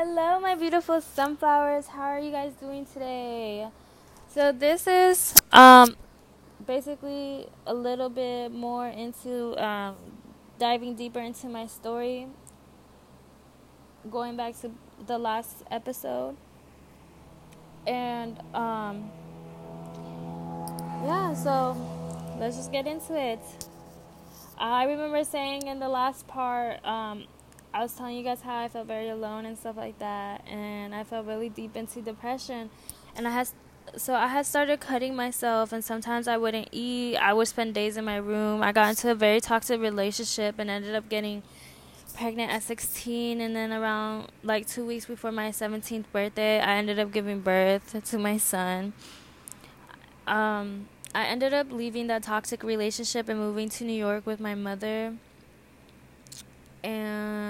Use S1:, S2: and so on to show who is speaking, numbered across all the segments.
S1: Hello, my beautiful sunflowers. How are you guys doing today? So this is um basically a little bit more into um, diving deeper into my story. Going back to the last episode, and um yeah, so let's just get into it. I remember saying in the last part um I was telling you guys how I felt very alone and stuff like that, and I felt really deep into depression, and I had so I had started cutting myself, and sometimes I wouldn't eat. I would spend days in my room. I got into a very toxic relationship and ended up getting pregnant at 16, and then around like two weeks before my 17th birthday, I ended up giving birth to my son. Um, I ended up leaving that toxic relationship and moving to New York with my mother and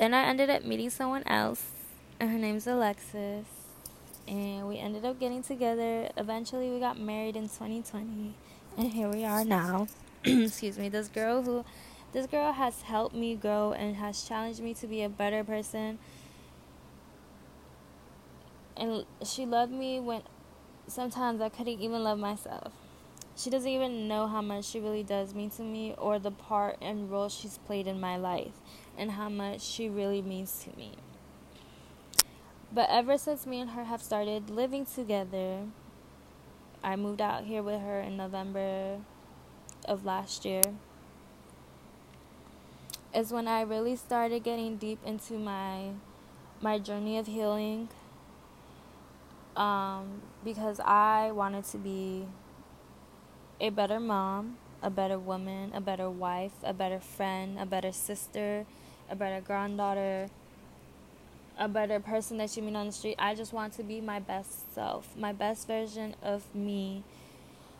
S1: then I ended up meeting someone else, and her name's Alexis. And we ended up getting together. Eventually, we got married in 2020, and here we are now. Excuse me. This girl who, this girl has helped me grow and has challenged me to be a better person. And she loved me when sometimes I couldn't even love myself she doesn't even know how much she really does mean to me or the part and role she's played in my life and how much she really means to me. But ever since me and her have started living together, I moved out here with her in November of last year. Is when I really started getting deep into my my journey of healing. Um, because I wanted to be a better mom, a better woman, a better wife, a better friend, a better sister, a better granddaughter, a better person that you meet on the street. I just want to be my best self, my best version of me,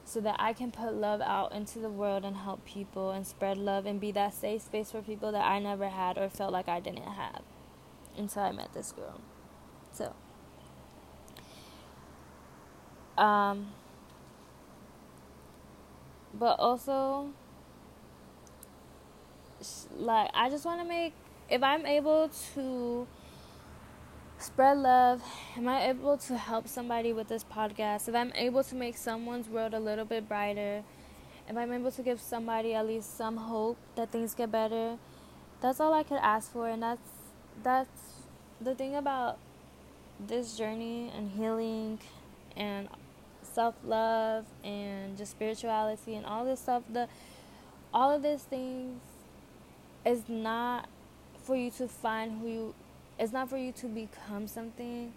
S1: so that I can put love out into the world and help people and spread love and be that safe space for people that I never had or felt like I didn't have until I met this girl. So, um, but also like I just want to make if I'm able to spread love, am I able to help somebody with this podcast? If I'm able to make someone's world a little bit brighter, if I'm able to give somebody at least some hope that things get better, that's all I could ask for and that's that's the thing about this journey and healing and self love and just spirituality and all this stuff, the all of these things is not for you to find who you it's not for you to become something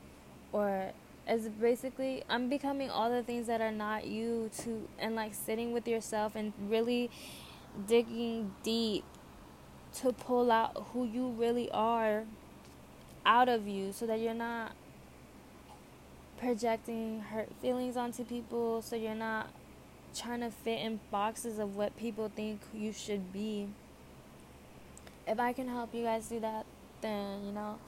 S1: or it's basically I'm becoming all the things that are not you to and like sitting with yourself and really digging deep to pull out who you really are out of you so that you're not projecting hurt feelings onto people so you're not trying to fit in boxes of what people think you should be. If I can help you guys do that, then, you know,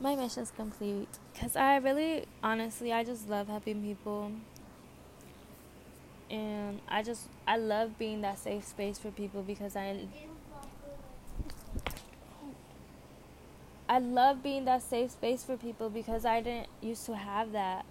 S1: my mission's complete. Because I really, honestly, I just love helping people. And I just, I love being that safe space for people because I I love being that safe space for people because I didn't used to have that.